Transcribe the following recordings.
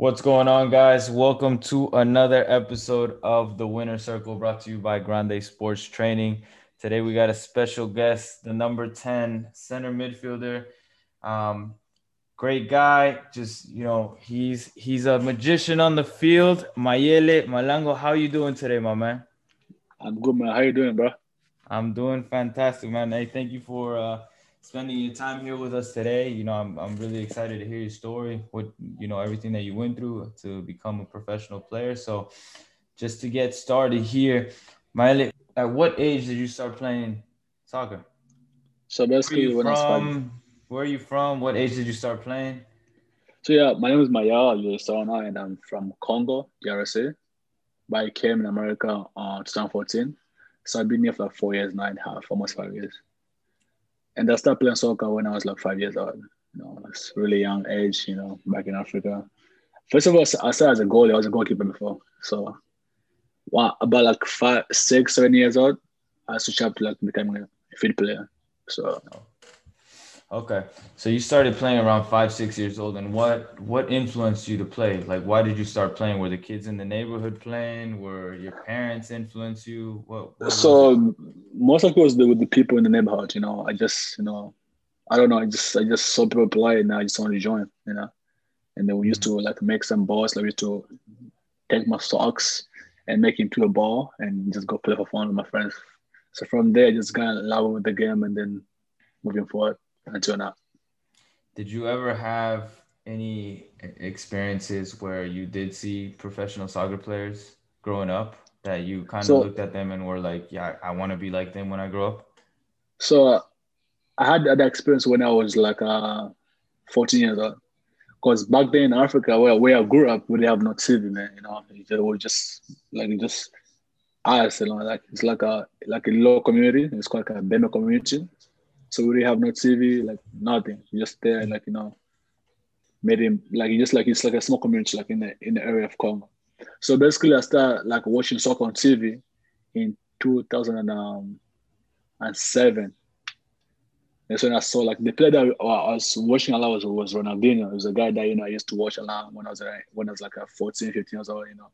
What's going on, guys? Welcome to another episode of the Winner Circle brought to you by Grande Sports Training. Today, we got a special guest, the number 10 center midfielder. Um, great guy. Just, you know, he's he's a magician on the field. Mayele Malango, how you doing today, my man? I'm good, man. How you doing, bro? I'm doing fantastic, man. Hey, thank you for uh, spending your time here with us today. You know, I'm, I'm really excited to hear your story, what, you know, everything that you went through to become a professional player. So just to get started here, Miley, at what age did you start playing soccer? So basically, when from, I started. Where are you from? What age did you start playing? So yeah, my name is Maya Yosona, and I'm from Congo, DRC. But I came in America uh, 2014. So I've been here for like four years, nine and a half, almost five years. And I started playing soccer when I was like five years old. You know, it's really young age, you know, back in Africa. First of all, I started as a goalie. I was a goalkeeper before. So well, about like five, six, seven years old, I switched up to like becoming a field player. So oh. Okay, so you started playing around five, six years old, and what what influenced you to play? Like, why did you start playing? Were the kids in the neighborhood playing? Were your parents influence you? What? what so most of it was the, with the people in the neighborhood. You know, I just you know, I don't know. I just I just saw people play, and I just wanted to join. You know, and then we used to like make some balls. Like we used to take my socks and make into a ball and just go play for fun with my friends. So from there, I just got in love with the game, and then moving forward until now. Did you ever have any experiences where you did see professional soccer players growing up that you kind of so, looked at them and were like, yeah, I want to be like them when I grow up? So uh, I had that experience when I was like uh, 14 years old. Because back then in Africa, where, where I grew up, we have no TV, man. You know, it was just like just us, you know, like it's like a like a low community. It's called like a Bema community. So we have no TV, like nothing. Just there, like you know, made him like just like it's like a small community, like in the in the area of Congo. So basically, I started like watching soccer on TV in 2007. That's when I saw like the player that I was watching a lot was, was Ronaldinho. He was a guy that you know I used to watch a lot when I was when I was like a 14, 15 years old. You know,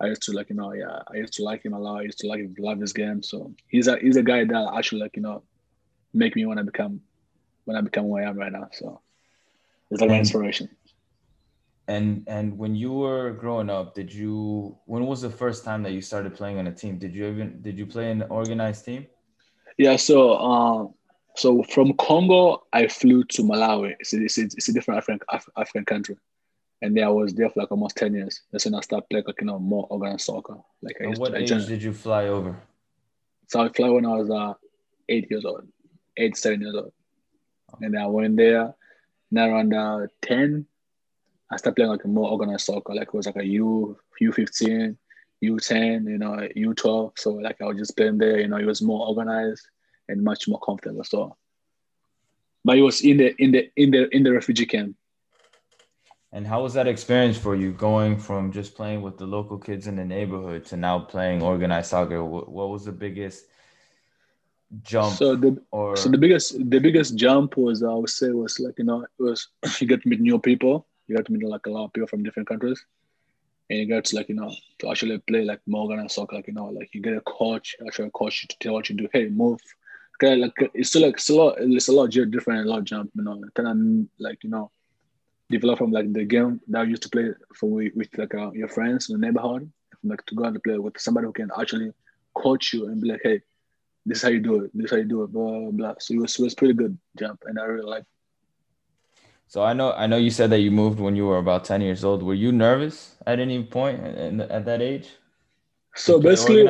I used to like you know yeah I used to like him a lot. I used to like love his game. So he's a he's a guy that actually like you know make me want to become when I become where I am right now. So it's like an inspiration. And and when you were growing up, did you when was the first time that you started playing on a team? Did you even did you play in an organized team? Yeah, so um so from Congo I flew to Malawi. It's a, it's a, it's a different African Af- African country. And then I was there for like almost 10 years. That's when I started playing like you know more organized soccer. Like I what to, age did you fly over? So I fly when I was uh, eight years old eight, seven years old. And I went there. Now around uh, 10, I started playing like a more organized soccer. Like it was like a U, U15, U10, you know, U12. So like I was just playing there, you know, it was more organized and much more comfortable. So but it was in the in the in the in the refugee camp. And how was that experience for you going from just playing with the local kids in the neighborhood to now playing organized soccer? What, what was the biggest jump so the or so the biggest the biggest jump was i would say was like you know it was you get to meet new people. You get to meet like a lot of people from different countries. And you get to like you know to actually play like Morgan and soccer like you know like you get a coach actually a coach to tell what you do hey move. Okay like it's still like it's a lot it's a lot different a lot jump you know kind of like you know develop from like the game that I used to play for with, with like uh, your friends in the neighborhood like to go and play with somebody who can actually coach you and be like hey this is how you do it. This is how you do it. Blah blah. blah. So it was it was pretty good jump, and I really like. So I know I know you said that you moved when you were about ten years old. Were you nervous at any point in, at that age? So basically.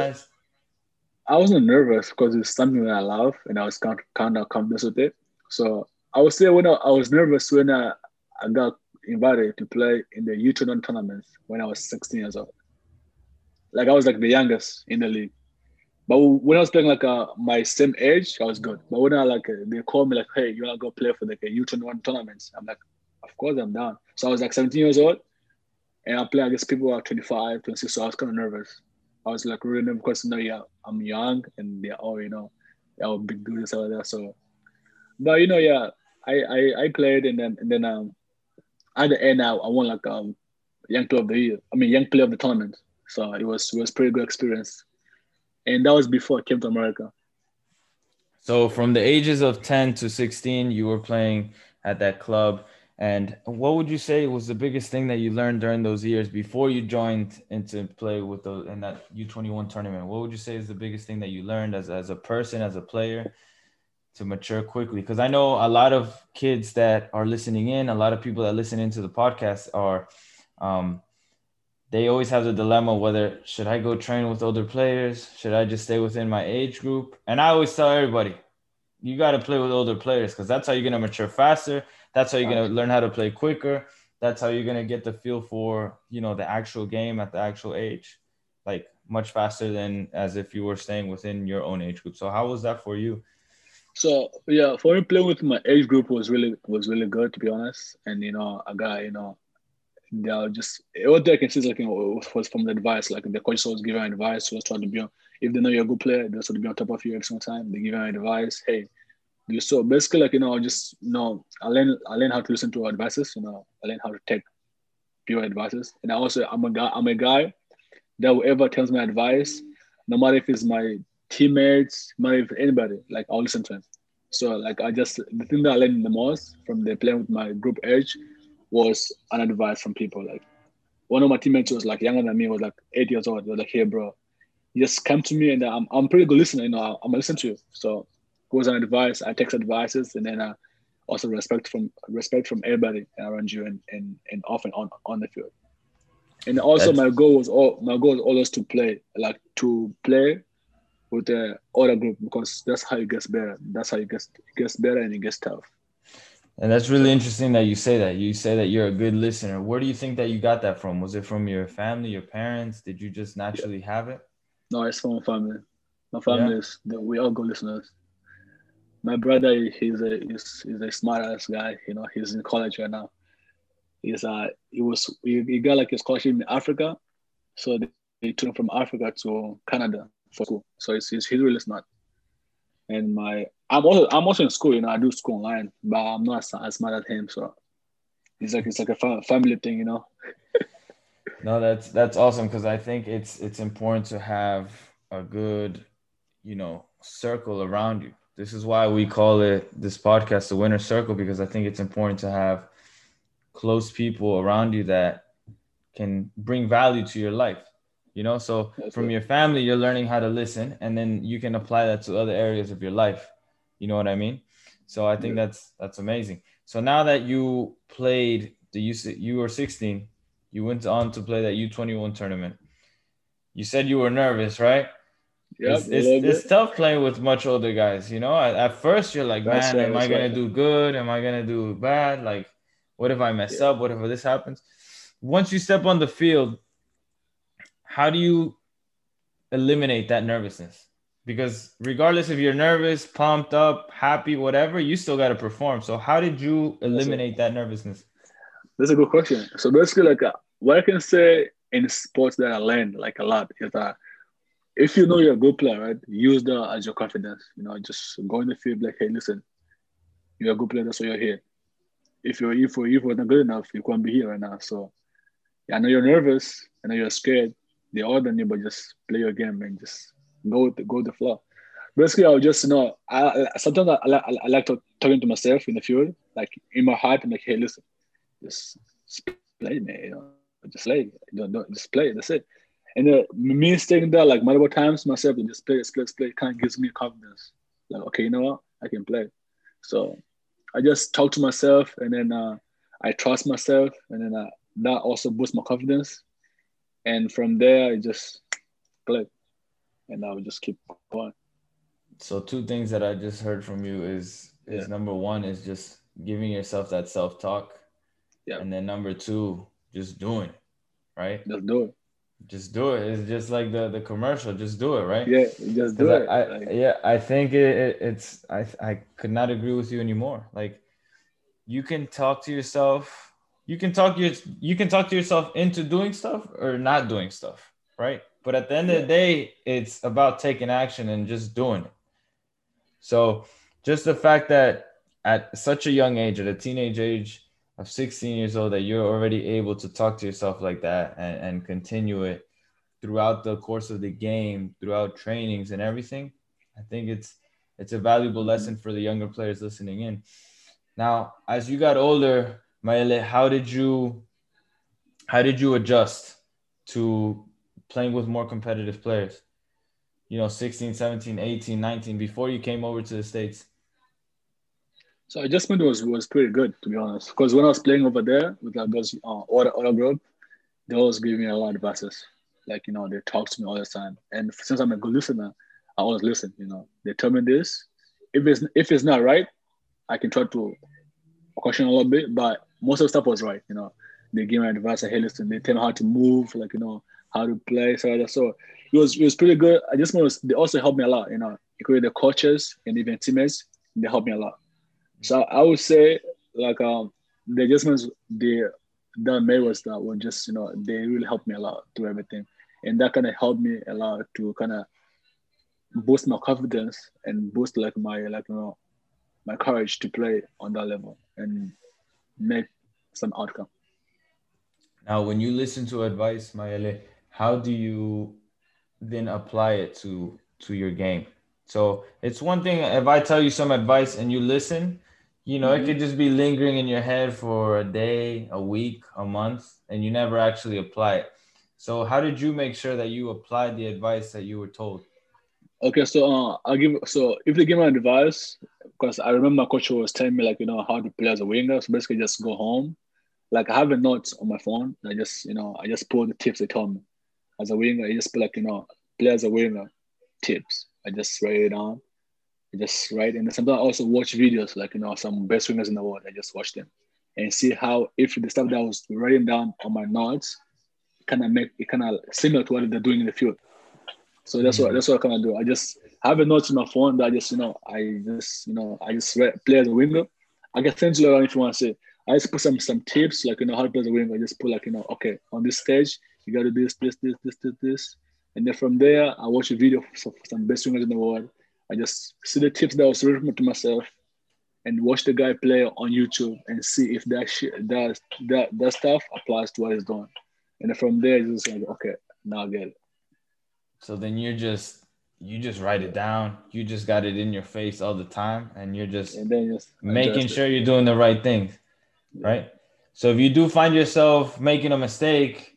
I wasn't nervous because it's something that I love, and I was kind of, kind of confident with it. So I would say when I, I was nervous when I, I got invited to play in the U tournaments when I was 16 years old. Like I was like the youngest in the league. But when I was playing like uh, my same age, I was good. But when I like uh, they call me like, hey, you wanna go play for like a U21 tournaments? I'm like, of course I'm down. So I was like 17 years old, and I play against people who are 25, 26. So I was kind of nervous. I was like really nervous because you know, yeah, I'm young and they're all you know, they're all big dudes out there. So, but you know, yeah, I I, I played and then and then um at the end I, I won like um young player of the year. I mean, young player of the tournament. So it was it was pretty good experience, and that was before I came to America. So from the ages of ten to sixteen, you were playing at that club. And what would you say was the biggest thing that you learned during those years before you joined into play with those in that U21 tournament? What would you say is the biggest thing that you learned as, as a person, as a player to mature quickly? Because I know a lot of kids that are listening in, a lot of people that listen into the podcast are um, they always have the dilemma whether should I go train with older players? Should I just stay within my age group? And I always tell everybody, you got to play with older players because that's how you're going to mature faster that's how you're gonna learn how to play quicker. That's how you're gonna get the feel for you know the actual game at the actual age, like much faster than as if you were staying within your own age group. So how was that for you? So yeah, for me playing with my age group was really was really good to be honest. And you know, a guy, you know, they are just what I can see is like you know, was from the advice. Like the coach was giving advice, was trying to be on if they know you're a good player, they're sort of be on top of you every single time. They give you advice, hey, do so basically like you know just you know i learn i learn how to listen to advices you know i learn how to take pure advices and I also i'm a guy i'm a guy that whoever tells me advice no matter if it's my teammates no matter if anybody like i'll listen to him so like i just the thing that i learned the most from the playing with my group age was an advice from people like one of my teammates was like younger than me was like eight years old he was like hey bro just come to me and uh, I'm, I'm pretty good listener you know i'm gonna listen to you so goes an advice. I take advices, and then I also respect from respect from everybody around you, and and and often on on the field. And also, That's... my goal was all my goal was always to play, like to play with the other group because that's how it gets better. That's how it gets it gets better and it gets tough. And that's really interesting that you say that. You say that you're a good listener. Where do you think that you got that from? Was it from your family, your parents? Did you just naturally yeah. have it? No, it's from my family. My family yeah. is we all good listeners my brother he's a he's, he's a smart ass guy you know he's in college right now he's uh he was he, he got like a scholarship in africa so they, they took him from africa to canada for school so he's, he's, he's really smart and my i'm also i'm also in school you know i do school online but i'm not as, as smart as him so it's like it's like a family thing you know no that's that's awesome because i think it's it's important to have a good you know circle around you this is why we call it this podcast the winner circle because I think it's important to have close people around you that can bring value to your life. You know, so That's from your family, you're learning how to listen, and then you can apply that to other areas of your life. You know what I mean? So I think yeah. that's that's amazing. So now that you played the you you were 16, you went on to play that U21 tournament. You said you were nervous, right? Yep, it's, it's, it's, tough playing with much older guys. You know, at, at first you're like, that's man, right, am I gonna right. do good? Am I gonna do bad? Like, what if I mess yeah. up? What if this happens? Once you step on the field, how do you eliminate that nervousness? Because regardless if you're nervous, pumped up, happy, whatever, you still got to perform. So how did you eliminate that nervousness? That's a good question. So basically, like uh, what I can say in sports that I learned like a lot is that if you know you're a good player, right, use that as your confidence. You know, just go in the field like, hey, listen, you're a good player, that's why you're here. If you're if, if you're not good enough, you can't be here right now. So yeah, I know you're nervous, I know you're scared. They're older than you, but just play your game and just go with the, go with the flow. Basically, I'll just you know, I, sometimes I, I, I like to, talking to myself in the field, like in my heart, I'm like, hey, listen, just, just play, man. You know, just play. Don't, don't just play. That's it. And uh, me staying there like multiple times myself and just play, just play, just play kind of gives me confidence. Like, okay, you know what? I can play. So I just talk to myself and then uh, I trust myself and then uh, that also boosts my confidence. And from there, I just play and I will just keep going. So two things that I just heard from you is is yeah. number one is just giving yourself that self talk. Yeah. And then number two, just doing it, right? Just do it just do it. It's just like the the commercial. Just do it, right? Yeah, just do it. I, like, yeah, I think it, it, it's. I I could not agree with you anymore. Like, you can talk to yourself. You can talk your you can talk to yourself into doing stuff or not doing stuff, right? But at the end of the day, it's about taking action and just doing it. So, just the fact that at such a young age, at a teenage age, of 16 years old that you're already able to talk to yourself like that and, and continue it throughout the course of the game, throughout trainings and everything, I think it's it's a valuable mm-hmm. lesson for the younger players listening in. Now, as you got older, Mayele, how did you how did you adjust to playing with more competitive players? You know, 16, 17, 18, 19 before you came over to the States? So adjustment was was pretty good to be honest. Because when I was playing over there with like those uh, other other group, they always give me a lot of advices. Like you know, they talk to me all the time. And since I'm a good listener, I always listen. You know, they tell me this. If it's if it's not right, I can try to question a little bit. But most of the stuff was right. You know, they give me advice. Hey, listen, they tell me how to move. Like you know, how to play. So it was it was pretty good. I just was they also helped me a lot. You know, including the coaches and even teammates. They helped me a lot. So I would say like um the adjustments they that made was that were just you know they really helped me a lot through everything, and that kind of helped me a lot to kind of boost my confidence and boost like my like you know my courage to play on that level and make some outcome. Now, when you listen to advice, Mayele, how do you then apply it to to your game? So it's one thing if I tell you some advice and you listen, you know, mm-hmm. it could just be lingering in your head for a day, a week, a month, and you never actually apply it. So, how did you make sure that you applied the advice that you were told? Okay, so uh, I'll give so if they give me advice, because I remember my coach was telling me like you know how to play as a winger. So basically, just go home. Like I have a note on my phone. I just you know I just pull the tips they told me as a winger. I just put like you know play as a winger tips. I just write it down I just write and sometimes I also watch videos like you know some best swimmers in the world. I just watch them and see how if the stuff that I was writing down on my notes kind of make it kind of similar to what they're doing in the field. So that's mm-hmm. what that's what I kind of do. I just have a note in my phone that I just you know I just you know I just read, play as a winger. I can send you around if you want to say. I just put some some tips like you know how to play as a winger. I just put like you know okay on this stage you got to do this this this this this this, and then from there I watch a video of some best swimmers in the world I just see the tips that I was written to myself and watch the guy play on YouTube and see if that shit that that that stuff applies to what he's doing. And from there it's just like, okay, now I get it. So then you're just you just write it down. You just got it in your face all the time and you're just, and then just making sure it. you're doing the right things. Yeah. Right. So if you do find yourself making a mistake,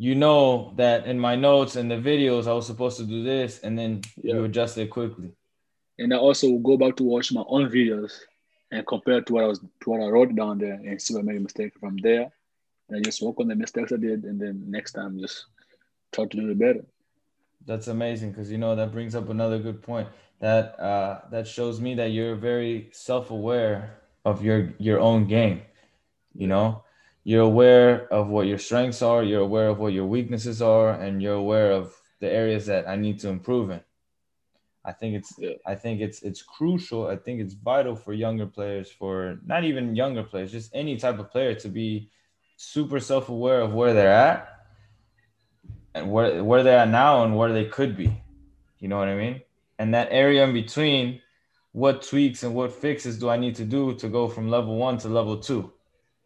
you know that in my notes and the videos I was supposed to do this, and then yeah. you adjust it quickly. And I also go back to watch my own videos and compare to what I was to what I wrote down there and see if I made a mistake from there. And I just work on the mistakes I did, and then next time just try to do it better. That's amazing because you know that brings up another good point. That uh, that shows me that you're very self-aware of your your own game. You know, you're aware of what your strengths are, you're aware of what your weaknesses are, and you're aware of the areas that I need to improve in. I think it's yeah. I think it's it's crucial. I think it's vital for younger players, for not even younger players, just any type of player to be super self-aware of where they're at and where where they're at now and where they could be. You know what I mean? And that area in between, what tweaks and what fixes do I need to do to go from level one to level two?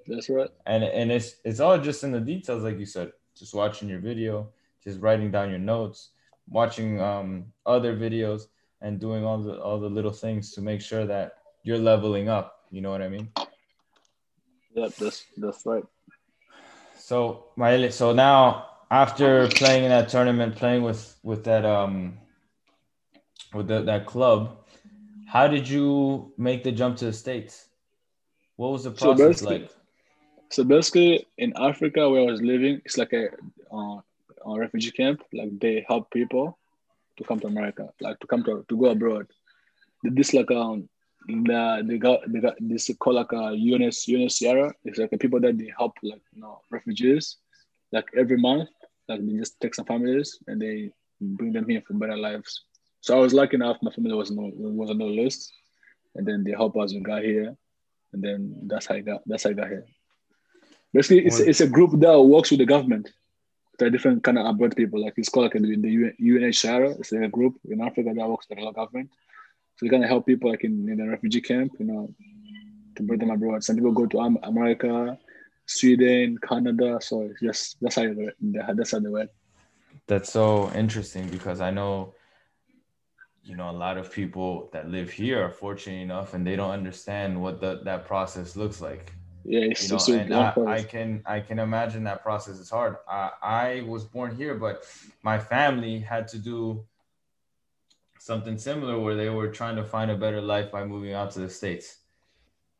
That's right. And and it's it's all just in the details, like you said. Just watching your video, just writing down your notes, watching um, other videos, and doing all the all the little things to make sure that you're leveling up. You know what I mean? Yep, that's that's right. So my so now after playing in that tournament, playing with with that um with the, that club, how did you make the jump to the states? What was the process so like? So basically, in Africa where I was living, it's like a, uh, a refugee camp. Like they help people to come to America, like to come to to go abroad. This like um the they got they got this called like a UNS UNHCR. It's like a people that they help like you know refugees, like every month. Like they just take some families and they bring them here for better lives. So I was lucky enough. My family was no was on the list, and then they help us. We got here, and then that's how I got that's how I got here. Basically, it's, it's a group that works with the government. There are different kind of abroad people. Like it's called like the, the UNHCR. It's a group in Africa that works with the government. So they kind of help people like in, in a refugee camp, you know, to bring them abroad. Some people go to America, Sweden, Canada. So it's just that's how they, that's how they work. That's so interesting because I know, you know, a lot of people that live here are fortunate enough and they don't understand what the, that process looks like. Yeah, it's you know, and I, I, can I can imagine that process is hard. I, I was born here, but my family had to do something similar where they were trying to find a better life by moving out to the states,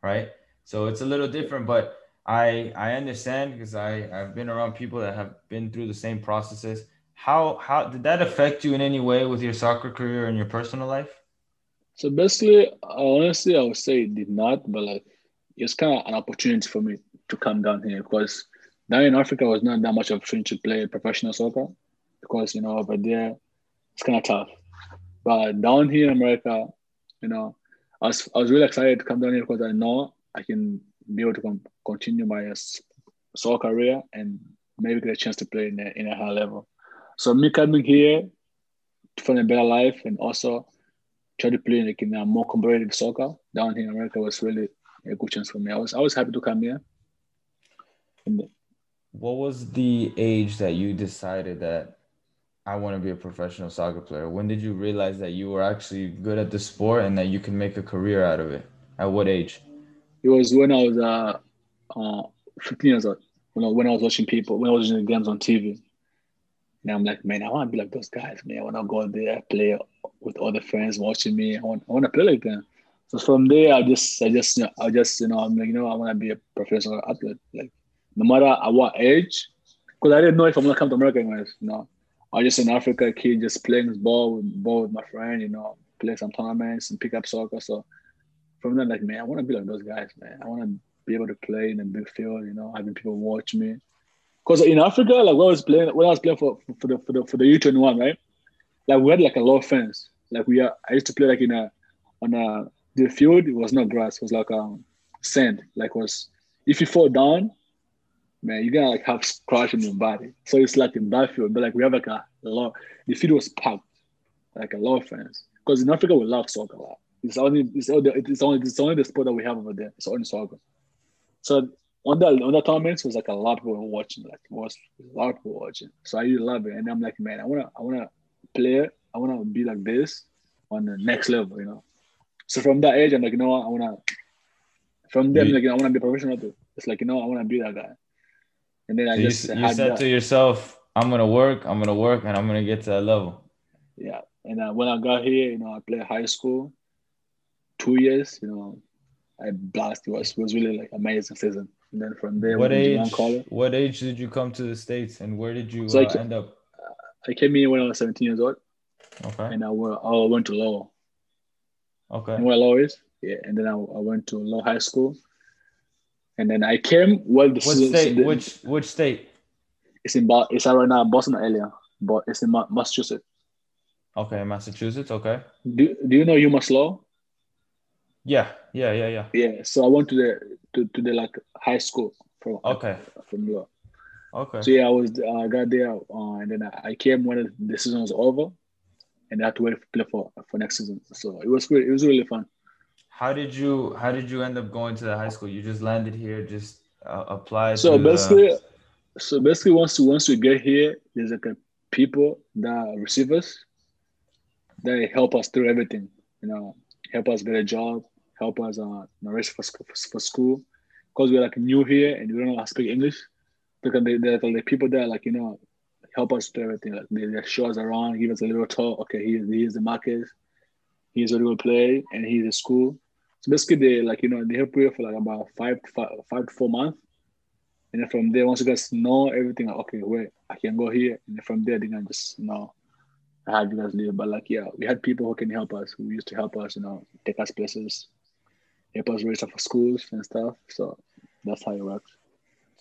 right? So it's a little different, but I I understand because I I've been around people that have been through the same processes. How how did that affect you in any way with your soccer career and your personal life? So basically, honestly, I would say it did not, but like it's kind of an opportunity for me to come down here because down in Africa was not that much opportunity to play professional soccer because you know over there it's kind of tough. But down here in America, you know, I was I was really excited to come down here because I know I can be able to com- continue my uh, soccer career and maybe get a chance to play in a, in a high level. So me coming here to find a better life and also try to play like in a more competitive soccer down here in America was really a good chance for me. I was I was happy to come here. what was the age that you decided that I want to be a professional soccer player? When did you realize that you were actually good at the sport and that you can make a career out of it? At what age? It was when I was uh, uh 15 years old. When I, when I was watching people, when I was watching the games on TV. And I'm like, man, I want to be like those guys, man. I want to go there, play with other friends watching me. I want, I want to play like them. So from there, I just, I just, you know, I just, you know, I'm like, you know, I want to be a professional athlete. Like, no matter at what age, because I didn't know if I'm gonna come to America. You know, I was just an Africa, kid, just playing ball with ball with my friend. You know, play some tournaments and pick up soccer. So from then, like, man, I want to be like those guys, man. I want to be able to play in a big field. You know, having people watch me. Because in Africa, like when I was playing, when I was playing for for the for the for the U twenty one, right? Like we had like a lot of fans. Like we are, I used to play like in a on a the field was not grass, it was like um sand. Like was if you fall down, man, you're gonna like have scratch in your body. So it's like in that field, but like we have like a, a lot. The field was packed, like a lot of fans. Because in Africa we love soccer a lot. It's only it's only it's only it's only the sport that we have over there. It's only soccer. So on that on that tournaments was like a lot of people watching, like was a lot of people watching. So I really love it, and I'm like, man, I wanna I wanna play. I wanna be like this on the next level, you know. So from that age, I'm like, you know what, I wanna. From them, like, you know, I wanna be professional too. It's like, you know, I wanna be that guy. And then I just you, you said that. to yourself, I'm gonna work, I'm gonna work, and I'm gonna get to that level. Yeah, and uh, when I got here, you know, I played high school, two years. You know, I blast. It was it was really like amazing season. And then from there, what age? What age did you come to the states, and where did you so uh, end up? I came here when I was 17 years old. Okay. And I, I went to Lowell. Okay. where Lowell is? Yeah. And then I, I went to Lowell High School. And then I came. Well, the which state? The, which which state? It's in it's right now Boston area, but it's in Massachusetts. Okay, Massachusetts. Okay. Do Do you know UMass Lowell? Yeah, yeah, yeah, yeah. Yeah. So I went to the to, to the like high school from okay from Lowell. Okay. So yeah, I was uh, I got there uh, and then I, I came when the season was over, and had to wait to play for for next season. So it was great. It was really fun. How did you How did you end up going to the high school? You just landed here, just uh, applied. So basically, the... so basically, once you once you get here, there's like a people that receive us. They help us through everything. You know, help us get a job, help us uh, register for, for, for school, because we're like new here and we don't know how to speak English. Because they, they're like the people that like you know help us do everything. Like they, they show us around, give us a little talk. Okay, here's here's the market, here's where we will play, and here's the school. So basically, they like you know they help you for like about five five, five to four months, and then from there, once you guys know everything, like, okay, wait, I can go here, and then from there, they can just you know have you guys live. But like yeah, we had people who can help us, who used to help us, you know, take us places, help us register for schools and stuff. So that's how it works.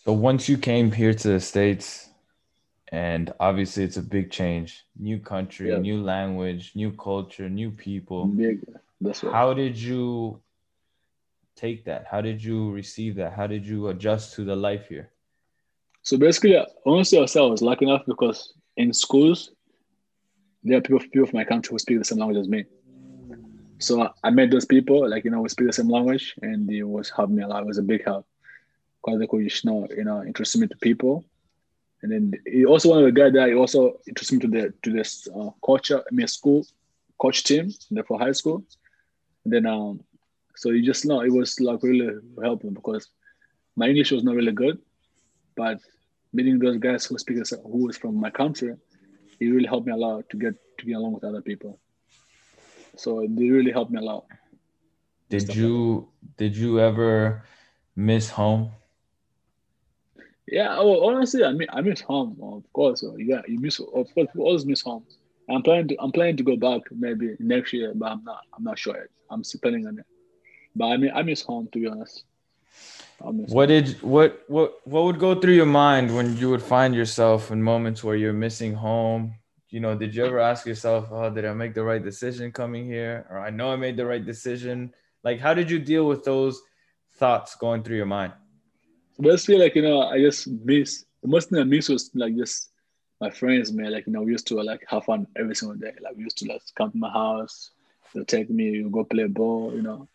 So once you came here to the states, and obviously it's a big change, new country, yeah. new language, new culture, new people. Big. That's right. How did you take that? How did you receive that? How did you adjust to the life here? So basically, honestly, I was lucky enough because in schools, there are people, people from my country who speak the same language as me. So I met those people, like you know, we speak the same language, and it was helped me a lot. It was a big help because they could, you know, you know, introduce me to people. And then he also one of the guys that he also introduced me to the to this uh, culture, I mean, school coach team for high school. And then um, so you just know it was like really helpful because my English was not really good, but meeting those guys who speak who was from my country, it really helped me a lot to get to get along with other people. So they really helped me a lot. Did you like did you ever miss home? Yeah, well, honestly, I mean, I miss home, of course. Uh, yeah, you miss, of course, we always miss home. I'm planning to, I'm planning to go back maybe next year, but I'm not, I'm not sure yet. I'm still planning on it. But I mean, I miss home to be honest. What did what what what would go through your mind when you would find yourself in moments where you're missing home? You know, did you ever ask yourself, "Oh, did I make the right decision coming here?" Or "I know I made the right decision." Like, how did you deal with those thoughts going through your mind? Basically, like you know, I just miss the most thing I miss was like just my friends, man. Like you know, we used to like have fun every single day. Like we used to like come to my house, they'll take me, you go play ball, you know.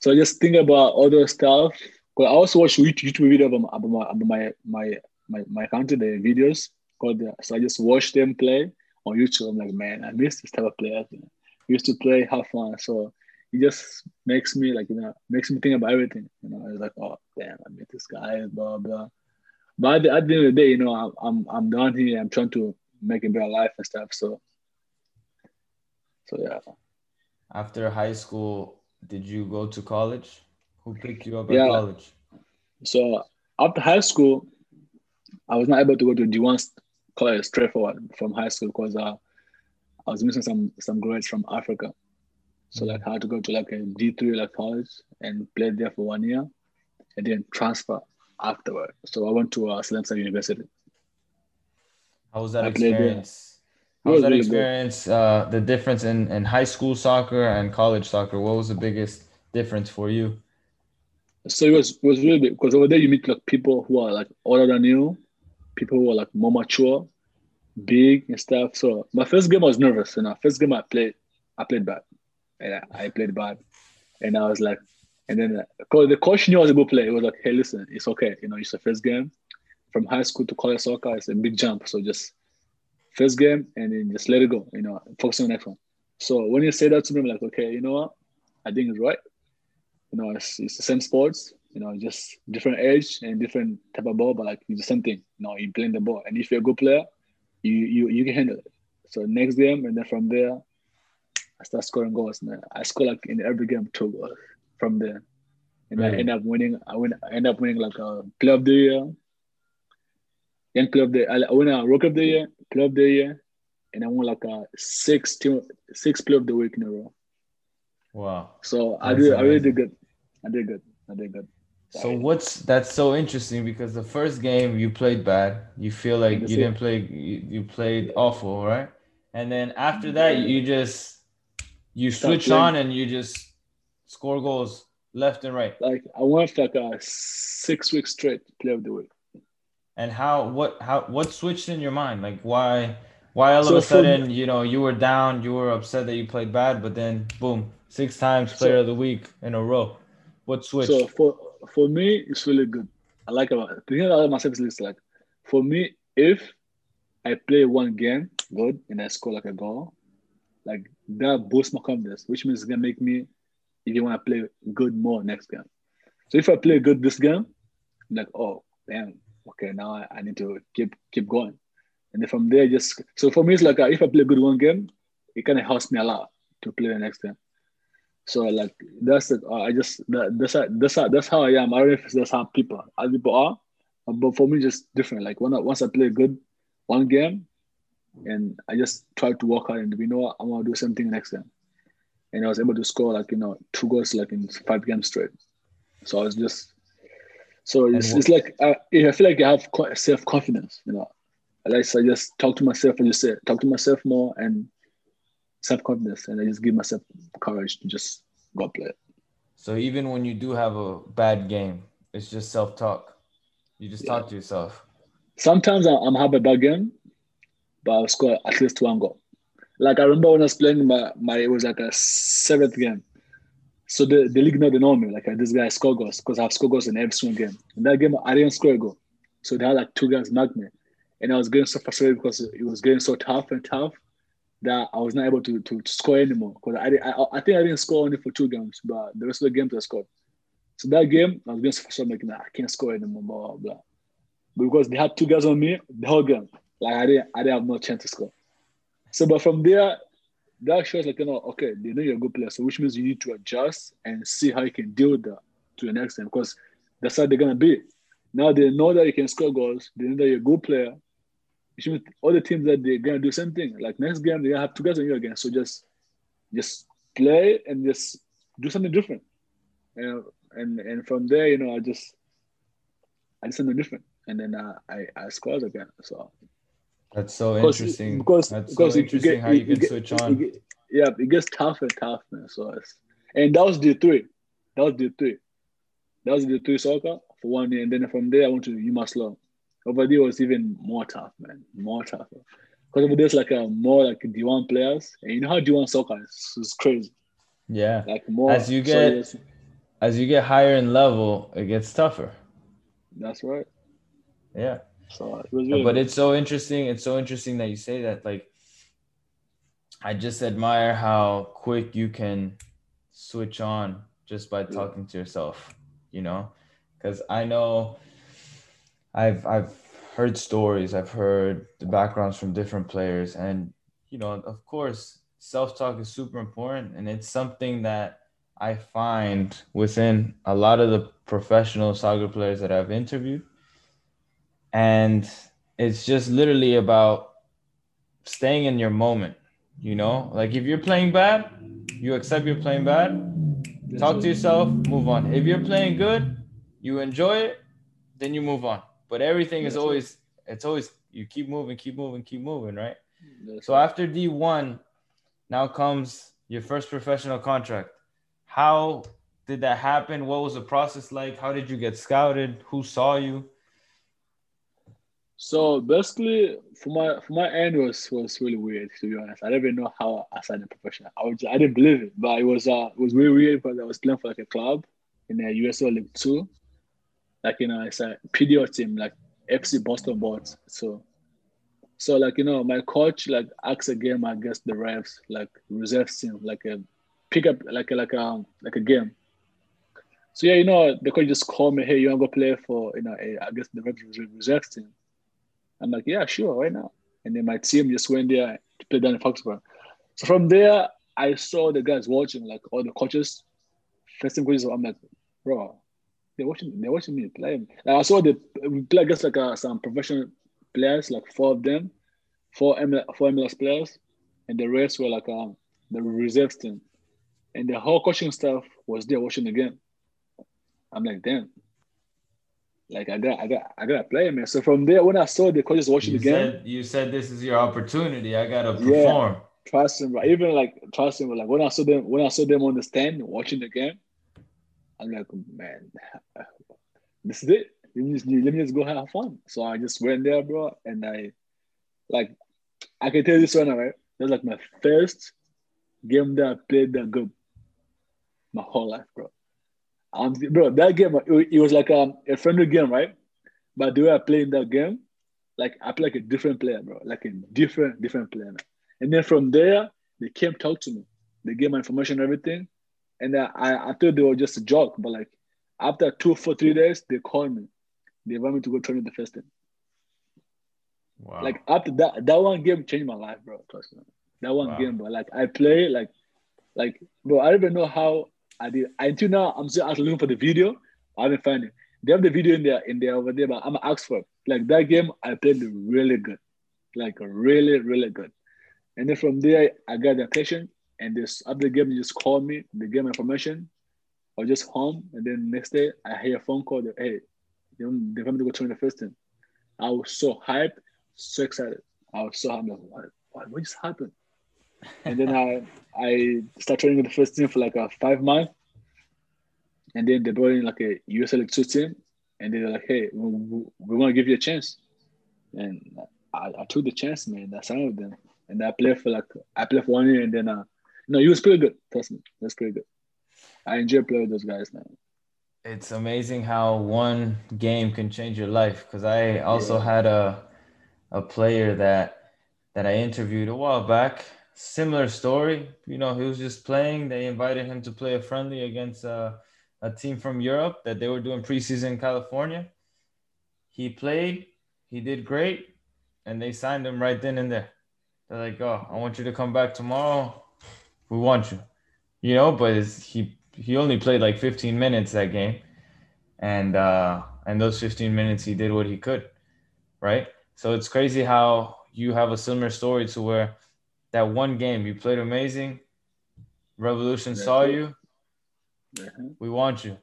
So I just think about those stuff because I also watch YouTube video about my, about my, my, my, my country, the videos. Called, so I just watch them play on YouTube. I'm like, man, I miss this type of players. Used to play, have fun. So it just makes me like, you know, makes me think about everything. You know, it's like, oh, damn, I met this guy, blah, blah. But at the, at the end of the day, you know, I'm, I'm, I'm down here. I'm trying to make a better life and stuff. So, so yeah. After high school, did you go to college? Who picked you up at college? So after high school, I was not able to go to D1 college straight forward from high school because uh, I was missing some some grades from Africa. So like I had to go to like a D3 like college and play there for one year and then transfer afterward. So I went to uh, Silencer University. How was that I experience? How was, was that really experience? Uh, the difference in, in high school soccer and college soccer. What was the biggest difference for you? So it was it was really big because over there you meet like people who are like older than you, people who are like more mature, big and stuff. So my first game I was nervous. You know, first game I played, I played bad, and I, I played bad, and I was like, and then uh, the coach knew I was a good player, he was like, hey, listen, it's okay. You know, it's the first game from high school to college soccer. It's a big jump, so just first game and then just let it go. You know, focus on the next one. So when you say that to me, I'm like, okay, you know what? I think it's right you know, it's, it's the same sports, you know, just different age and different type of ball, but like it's the same thing. You know, you playing the ball, and if you're a good player, you you you can handle it. So next game, and then from there, I start scoring goals. Man, I score like in every game two goals from there, and I end up winning. I win. I end up winning like a player of the year, young player of the. I win a rookie of the year, player of the year, and I won like a six team, six player of the week in a row. Wow. So I did. I really did good. I did good. I did good. So what's that's so interesting because the first game you played bad. You feel like you didn't play. You, you played awful, right? And then after that, you just you switch on and you just score goals left and right. Like I went like a six weeks straight play of the week. And how what how what switched in your mind? Like why why all so of a sudden you know you were down, you were upset that you played bad, but then boom, Six times player so, of the week in a row. What switch? So for for me, it's really good. I like about the thing about myself is like for me, if I play one game good and I score like a goal, like that boosts my confidence, which means it's gonna make me if you want to play good more next game. So if I play good this game, I'm like, oh damn, okay, now I, I need to keep keep going. And then from there, just so for me, it's like uh, if I play good one game, it kind of helps me a lot to play the next game. So like that's it. Uh, I just that, that's how, that's how, that's how I am. I don't know if that's how people other people are, but for me just different. Like when I, once I play good one game, and I just tried to work hard and you know what I'm gonna do something next game, and I was able to score like you know two goals like in five games straight. So I was just so it's, it's like I, I feel like I have quite self confidence. You know, I like I just talk to myself and just say talk to myself more and self confidence, and I just give myself courage to just go play it. So even when you do have a bad game, it's just self talk. You just yeah. talk to yourself. Sometimes I'm having a bad game, but I'll score at least one goal. Like I remember when I was playing my, my it was like a seventh game. So the, the league know they know me. Like uh, this guy score goals because I have score goals in every single game. In that game, I didn't score a goal. So they had like two guys knock me. And I was getting so frustrated because it was getting so tough and tough that I was not able to to, to score anymore. Because I, I I think I didn't score only for two games, but the rest of the games I scored. So that game, I was getting so frustrated, like, nah, I can't score anymore, blah, blah, blah. Because they had two guys on me the whole game. Like I didn't I didn't have no chance to score. So but from there, that shows like you know, okay, they know you're a good player. So which means you need to adjust and see how you can deal with that to the next time because that's how they're gonna be. Now they know that you can score goals, they know that you're a good player. Which means all the teams that they're gonna do the same thing. Like next game, they're gonna have two guys on you again. So just just play and just do something different. And and and from there, you know, I just I did something different. And then uh, I I scored again. So that's so interesting. Because That's because so interesting get, how you can get, switch on. Get, yeah, it gets tough and tough, man. So it's, and that was D3. That was D3. That was D3 soccer for one year, and then from there I went to UMass Over there was even more tough, man. More tough. Because over there's like a more like D1 players, and you know how D1 soccer is, it's crazy. Yeah. Like more as you get so as you get higher in level, it gets tougher. That's right. Yeah. So it really but it's so interesting. It's so interesting that you say that. Like, I just admire how quick you can switch on just by talking yeah. to yourself. You know, because I know I've I've heard stories. I've heard the backgrounds from different players, and you know, of course, self talk is super important, and it's something that I find within a lot of the professional soccer players that I've interviewed and it's just literally about staying in your moment you know? Like if you're playing bad you accept you're playing bad talk to yourself move on. If you're playing good you enjoy it then you move on. But everything is always it's always you keep moving keep moving keep moving right? So after d1 now comes your first professional contract. How did that happen? What was the process like? How did you get scouted? Who saw you so basically, for my for my end was was really weird to be honest. I didn't even know how I signed a professional. I was I didn't believe it, but it was uh it was really weird because I was playing for like a club in the USL League Two, like you know it's a PDL team like FC Boston Bolts. So so like you know my coach like asked a game against the Revs like reserve team like a pick up like a, like a um, like a game. So yeah, you know the coach just called me, hey, you want to go play for you know a, I guess the reserve reserves team. I'm like, yeah, sure, right now. And then my team just went there to play down in Foxborough. So from there, I saw the guys watching, like all the coaches, first coaches. I'm like, bro, they're watching, they're watching me play. Like I saw the we play against like uh, some professional players, like four of them, four MLS, four MLS players, and the rest were like um the reserve team, and the whole coaching staff was there watching the game. I'm like, damn, like I got I got I got to play, man. So from there, when I saw the coaches watching you the game, you said this is your opportunity. I gotta perform. Yeah, trust him, bro. Even like trust him, like when I saw them when I saw them on the stand watching the game, I'm like, man, this is it. Let me just, let me just go have fun. So I just went there, bro, and I like I can tell you this one, right? That's like my first game that I played that good my whole life, bro. Um, bro, that game it was like um, a friendly game, right? But the way I played that game, like I play like a different player, bro, like a different different player. Man. And then from there, they came talk to me. They gave my information, everything, and I I thought they were just a joke, but like after two for three days, they called me. They want me to go train the first team. Wow. Like after that, that one game changed my life, bro. Trust me. That one wow. game, bro. Like I play, like, like, bro. I don't even know how I did. Until now, I'm still actually looking for the video. I haven't found it. They have the video in there, in there over there, but I'm asked for it. Like that game, I played really good, like really, really good. And then from there, I got the attention. And this after the game, they just called me. They gave me information. I was just home, and then next day, I hear a phone call. That, hey, they want me to go train the first team. I was so hyped, so excited. I was so happy. What, what just happened? And then I I started training with the first team for like a five month, and then they brought in like a USL two team, and they're like, hey, we, we want to give you a chance, and I, I took the chance, man. I signed with them, and I played for like I played for one year, and then uh, no, he was pretty good. Trust me, that's pretty good. I enjoy playing with those guys, man. It's amazing how one game can change your life. Because I also yeah. had a a player that that I interviewed a while back. Similar story. You know, he was just playing. They invited him to play a friendly against a, a team from Europe that they were doing preseason in California. He played. He did great, and they signed him right then and there. They're like, "Oh, I want you to come back tomorrow. We want you." You know, but he he only played like 15 minutes that game, and uh, and those 15 minutes he did what he could, right? So it's crazy how you have a similar story to where that one game you played amazing, Revolution saw you, mm-hmm. we want you.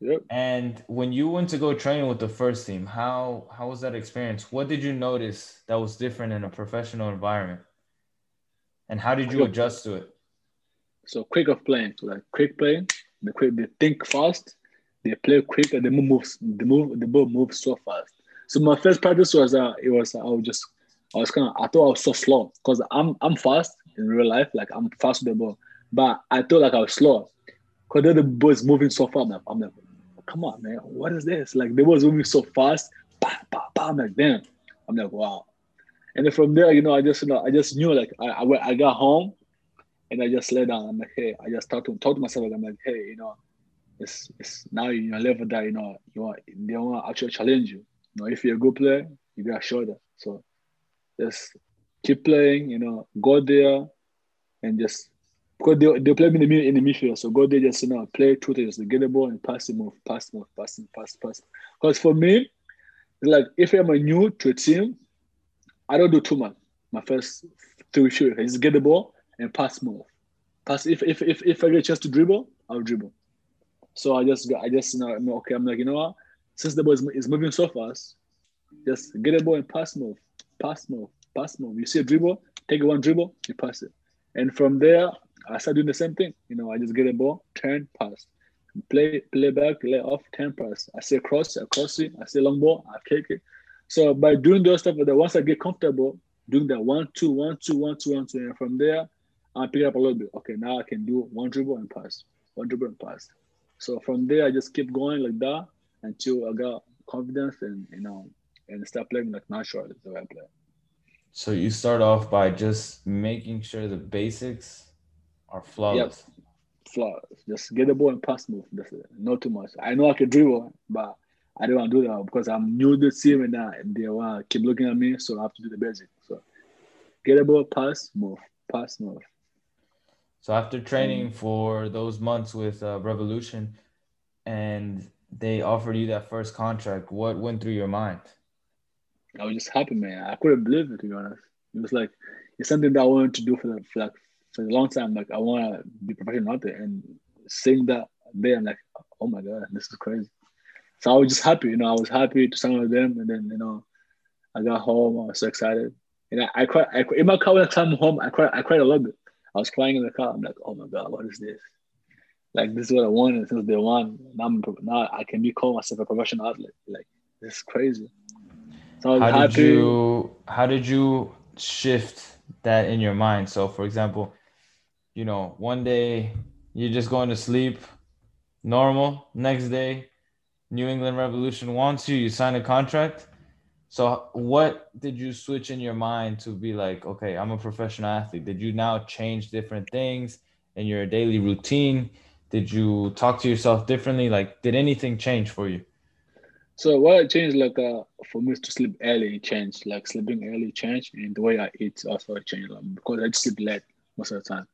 Yep. And when you went to go train with the first team, how how was that experience? What did you notice that was different in a professional environment? And how did you adjust to it? So quick of playing, so like quick playing, they quick, they think fast, they play quick, and they move, they move, the ball moves so fast. So my first practice was uh, it was uh, I was just I was kind of I thought I was so slow because I'm I'm fast in real life, like I'm fast with the ball, but I thought like I was slow because the ball is moving so fast. I'm like, I'm like, come on, man, what is this? Like the is moving so fast, bah, bah, bah. I'm like, damn. I'm like, wow. And then from there, you know, I just you know I just knew like I I, I got home and I just lay down. I'm like, hey, I just talk to talk to myself. I'm like, hey, you know, it's it's now you're a level that you know you want they want to actually challenge you. You know, if you're a good player, you got that. So just keep playing. You know, go there and just because they they play me in the in the midfield. So go there, just you know, play two things: get the ball and pass the move, pass move, pass the pass, pass. Because for me, it's like if I'm a new to a team, I don't do too much. My first three shoot, is get the ball and pass more. Pass if if if, if I get a chance to dribble, I'll dribble. So I just I just you know okay, I'm like, you know what? Since the ball is, is moving so fast, just get the ball and pass move, pass move, pass move. You see a dribble, take one dribble, you pass it. And from there, I start doing the same thing. You know, I just get a ball, turn, pass. Play play back, lay off, turn pass. I say cross, I cross it, I say long ball, I kick it. So by doing those stuff, that once I get comfortable doing that one, two, one, two, one, two, one, two, and from there, I pick it up a little bit. Okay, now I can do one dribble and pass, one dribble and pass. So from there, I just keep going like that until I got confidence and you know and start playing like natural the way I play. So you start off by just making sure the basics are flawless. Yep. Flawless. Just get the ball and pass move. That's it. Not too much. I know I can dribble, but I don't want to do that because I'm new to the team and they want to keep looking at me, so I have to do the basics. So get the ball, pass, move, pass, move. So after training for those months with uh, Revolution, and they offered you that first contract, what went through your mind? I was just happy, man. I couldn't believe it to be honest. It was like it's something that I wanted to do for the, for, like, for a long time. Like I want to be professional out there, and seeing that there, I'm like, oh my god, this is crazy. So I was just happy, you know. I was happy to sign with them, and then you know, I got home. I was so excited, and I, I cried. I, in my car when I came home, I cried. I cried a little bit. I was crying in the car. I'm like, oh my god, what is this? Like this is what I wanted since day one. Now, now I can be called myself a professional athlete. Like this is crazy. So how happy. did you how did you shift that in your mind? So for example, you know, one day you're just going to sleep normal. Next day, New England Revolution wants you. You sign a contract so, what did you switch in your mind to be like, okay, I'm a professional athlete? Did you now change different things in your daily routine? Did you talk to yourself differently? Like, did anything change for you? So, what I changed, like, uh, for me to sleep early changed, like, sleeping early changed, and the way I eat also changed, like, because I just sleep late most of the time.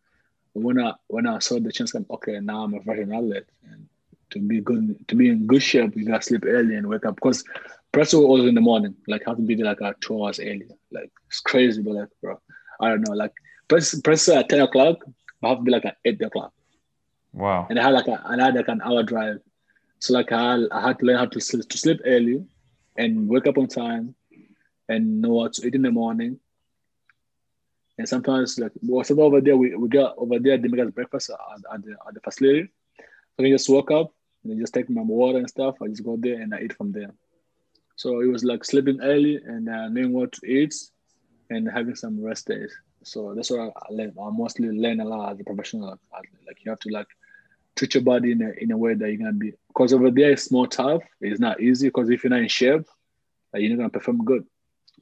But when I when I saw the chance, come, okay, now I'm a professional athlete, and to be good, to be in good shape, you gotta sleep early and wake up because Presso was in the morning, like have to be there like uh, two hours early. Like it's crazy, but like bro, I don't know. Like press press at ten o'clock, I have to be like at eight o'clock. Wow. And I had like a, I had like an hour drive, so like I, I had to learn how to sleep, to sleep early, and wake up on time, and know what to eat in the morning. And sometimes like well, sometimes over there we, we get over there they make us breakfast at, at the at the facility. So I just woke up and then just take my water and stuff. I just go there and I eat from there. So it was like sleeping early and uh, knowing what to eat and having some rest days. So that's what I, I learned. I mostly learn a lot as a professional. Like you have to like treat your body in a in a way that you're gonna be because over there it's more tough. It's not easy because if you're not in shape, like, you're not gonna perform good.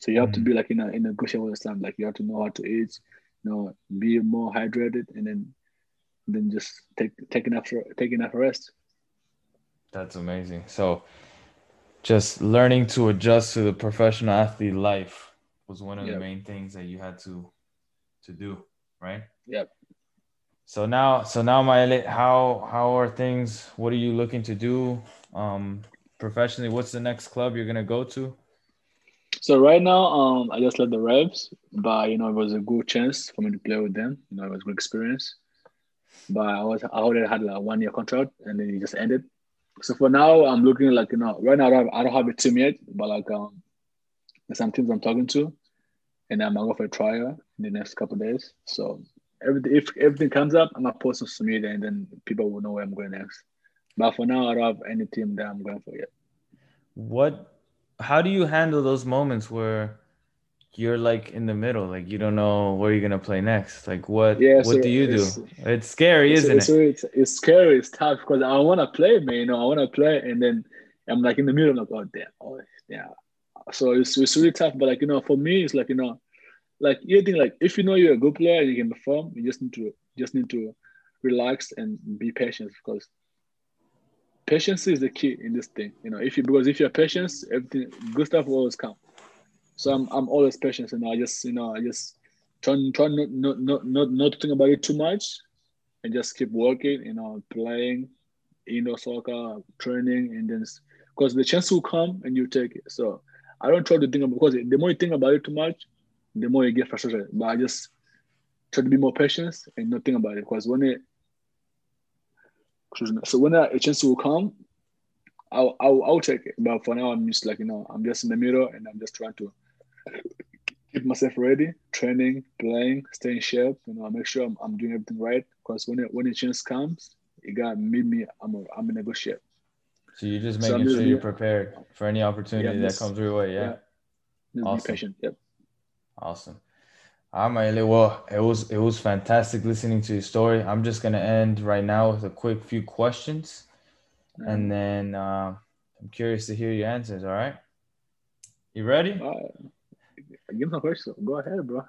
So you have mm-hmm. to be like in a in a good shape all the time. Like you have to know how to eat, you know, be more hydrated, and then then just take take enough take enough rest. That's amazing. So just learning to adjust to the professional athlete life was one of yep. the main things that you had to to do, right? Yep. So now, so now, my how how are things? What are you looking to do um, professionally? What's the next club you're gonna go to? So right now, um, I just left the Revs, but you know it was a good chance for me to play with them. You know, it was a good experience. But I was I already had like a one year contract, and then it just ended. So for now, I'm looking like you know right now I don't have, I don't have a team yet, but like um, there's some teams I'm talking to, and I'm gonna go for a trial in the next couple days. So everything if everything comes up, I'm gonna post on social media, and then people will know where I'm going next. But for now, I don't have any team that I'm going for yet. What? How do you handle those moments where you're like in the middle, like you don't know where you're gonna play next? Like what? Yeah, what so do you do? It's scary, isn't it's, it? It's, it's scary. It's tough because I want to play, man. You know, I want to play, and then I'm like in the middle. I'm like, oh damn, oh yeah. So it's, it's really tough. But like you know, for me, it's like you know, like you think like if you know you're a good player and you can perform, you just need to just need to relax and be patient because patience is the key in this thing. You know, if you because if you're patient, everything good stuff will always come. So I'm I'm always patient and I just you know I just try try not not not not, not to think about it too much and just keep working, you know, playing indoor soccer, training, and then because the chance will come and you take it. So I don't try to think about because the more you think about it too much, the more you get frustrated. But I just try to be more patient and not think about it because when it so when a chance will come, I'll, I'll I'll take it. But for now, I'm just like you know, I'm just in the middle and I'm just trying to keep myself ready, training, playing, stay in shape. You know, I make sure I'm, I'm doing everything right because when it, when a chance comes, it got meet me. I'm a, I'm in a good shape. So you're just making so sure you're prepared for any opportunity yeah, that comes your way. Yeah. yeah. Awesome. Be patient. Yep. Awesome. All right, Mayele. Well, it was it was fantastic listening to your story. I'm just gonna end right now with a quick few questions, and then uh, I'm curious to hear your answers. All right. You ready? Uh, give me a question. Go ahead, bro.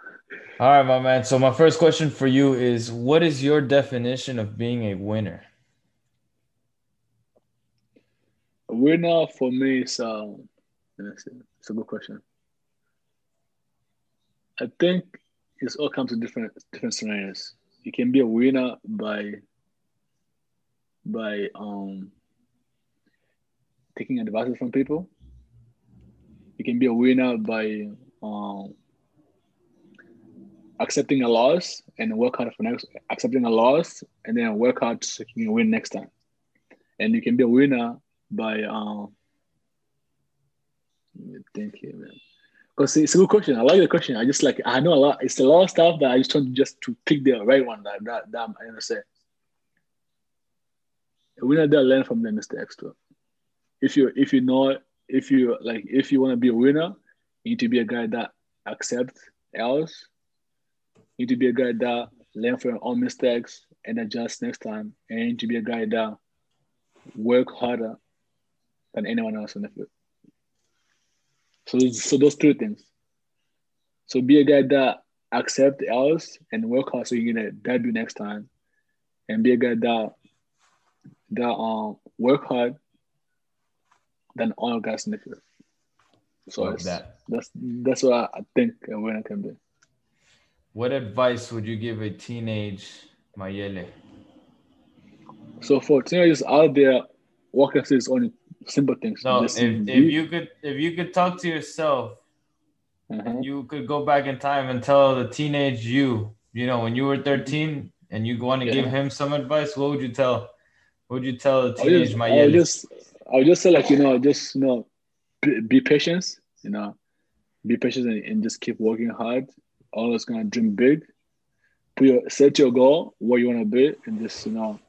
All right, my man. So my first question for you is: What is your definition of being a winner? A winner for me is um, it's a good question. I think it's all comes in different different scenarios. You can be a winner by by um taking advice from people. You can be a winner by um accepting a loss and work hard for next accepting a loss and then work hard so you can win next time. And you can be a winner by um thank you man because it's a good question. I like the question. I just like I know a lot. It's a lot of stuff that I just want to just to pick the right one that that, that I'm gonna say. We need to learn from the mistakes too. If you if you know if you like if you want to be a winner, you need to be a guy that accepts else. You need to be a guy that learn from own mistakes and adjust next time. And you need to be a guy that work harder than anyone else in the field. So, so those two things. So be a guy that accept else and work hard so you're gonna debut next time, and be a guy that that um work hard than all guys in the field. So that. that's that's what I think a winner can be. What advice would you give a teenage Mayele? So for teenagers out there, can is only simple things. No, if, if you could if you could talk to yourself, uh-huh. you could go back in time and tell the teenage you, you know, when you were 13 and you want to yeah. give him some advice, what would you tell? What would you tell the teenage Mayele? I would just I'll just say like, you know, just you know, be, be patient, you know, be patient and, and just keep working hard. Always gonna dream big. Put your set your goal where you wanna be and just you know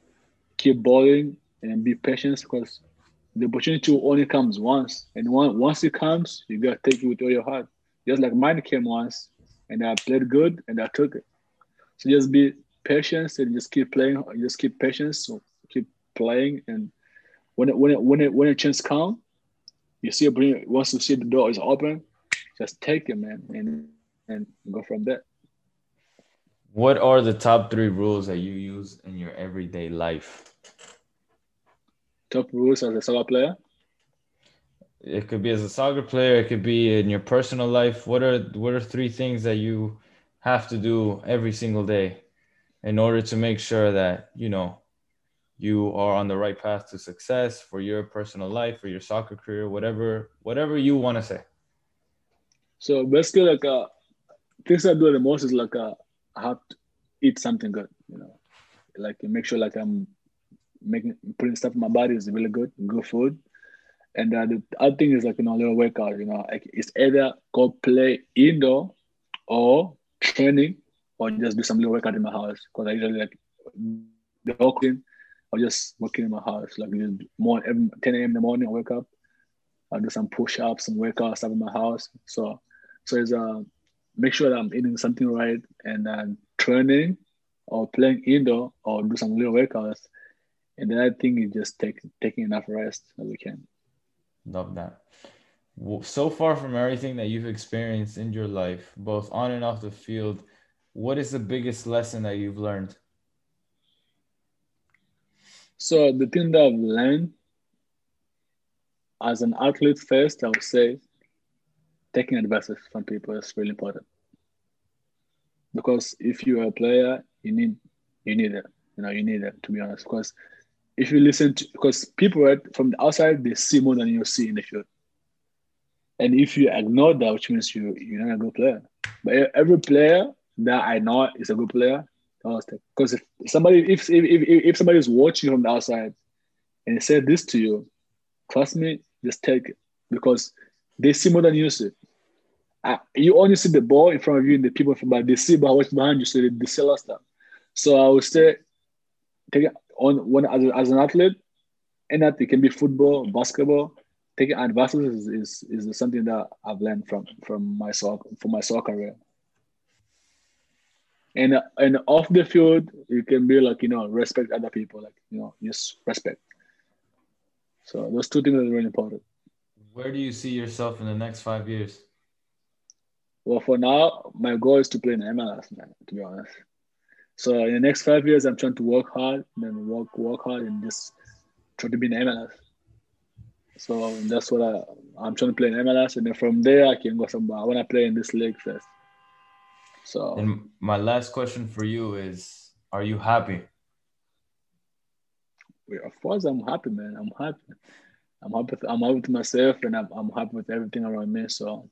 keep balling and be patient because the opportunity only comes once, and one, once it comes, you gotta take it with all your heart. Just like mine came once, and I played good, and I took it. So just be patient and just keep playing. Just keep patience. So keep playing, and when it when it when it when a chance come, you see bring once you see the door is open, just take it, man, and and go from there. What are the top three rules that you use in your everyday life? Top rules as a soccer player. It could be as a soccer player. It could be in your personal life. What are what are three things that you have to do every single day in order to make sure that you know you are on the right path to success for your personal life for your soccer career whatever whatever you want to say so basically like uh things i do the most is like uh, i have to eat something good you know like make sure like i'm making putting stuff in my body is really good good food and uh, the other thing is like you know a little workout you know like it's either go play indoor or training or just do some little workout in my house because i usually like the clean or just working in my house, like more 10 a.m. in the morning, I wake up, I do some push-ups and workouts stuff in my house. So, so it's uh, make sure that I'm eating something right and then training or playing indoor or do some little workouts. And then I think you just take taking enough rest as we can. Love that. So far from everything that you've experienced in your life, both on and off the field, what is the biggest lesson that you've learned? So the thing that I've learned as an athlete first, I would say taking advice from people is really important. Because if you're a player, you need you need it. You know, you need it to be honest. Because if you listen to because people right, from the outside they see more than you see in the field. And if you ignore that, which means you you're not a good player. But every player that I know is a good player, because if somebody, if, if if if somebody is watching from the outside and said this to you, trust me, just take it because they see more than you see. You only see the ball in front of you and the people, but they see what's behind you, so they, they see of stuff. So I would say, take it on when as, as an athlete, and that it can be football, basketball. Taking advances is, is, is something that I've learned from from my soccer from my soccer career. And and off the field you can be like you know respect other people like you know just respect. So those two things are really important. Where do you see yourself in the next five years? Well for now my goal is to play in mls man to be honest so in the next five years i'm trying to work hard and then work work hard and just try to be in mls so that's what I, i'm trying to play in mls and then from there i can go somewhere i want to play in this league first so, and my last question for you is: Are you happy? Of course, I'm happy, man. I'm happy. I'm happy. With, I'm happy with myself, and I'm, I'm happy with everything around me. So,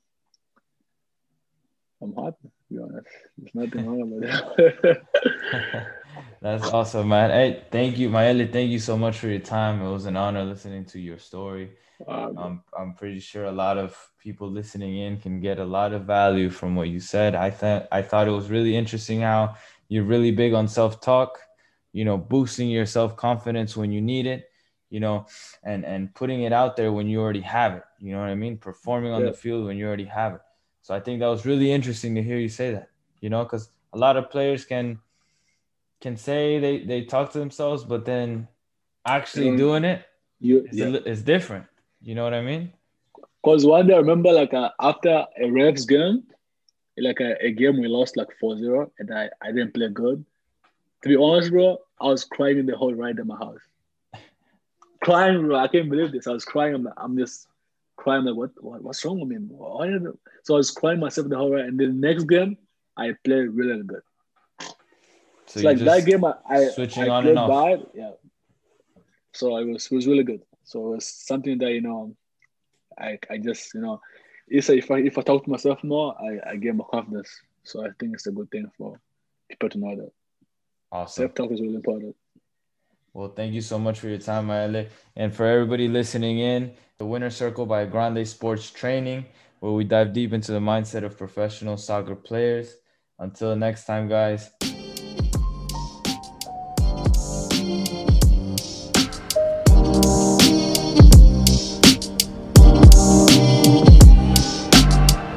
I'm happy. To be honest, there's nothing wrong with that. That's awesome, man. Hey, thank you, Mayele. Thank you so much for your time. It was an honor listening to your story. Um, I'm, I'm pretty sure a lot of people listening in can get a lot of value from what you said. I thought I thought it was really interesting how you're really big on self-talk, you know, boosting your self-confidence when you need it, you know, and and putting it out there when you already have it. You know what I mean? Performing on yeah. the field when you already have it. So I think that was really interesting to hear you say that, you know, because a lot of players can can say they they talk to themselves, but then actually um, doing it you, is, yeah. is different. You know what I mean? Because one day I remember like uh, after a Revs game, like a, a, game we lost like 4-0 and I, I didn't play good. To be honest, bro, I was crying in the whole ride in my house. crying, bro. I can't believe this. I was crying. I'm, I'm just crying like, what, what what's wrong with me? So I was crying myself the whole ride. And the next game, I played really good. So, like that game, I, I switching I on and off. Bad, yeah. So it was it was really good. So it's something that you know, I I just you know, it's a, if I if I talk to myself more, I I get more confidence. So I think it's a good thing for people to know that. Awesome. Self talk is really important. Well, thank you so much for your time, Mayele. And for everybody listening in, the Winner Circle by Grande Sports Training, where we dive deep into the mindset of professional soccer players. Until next time, guys.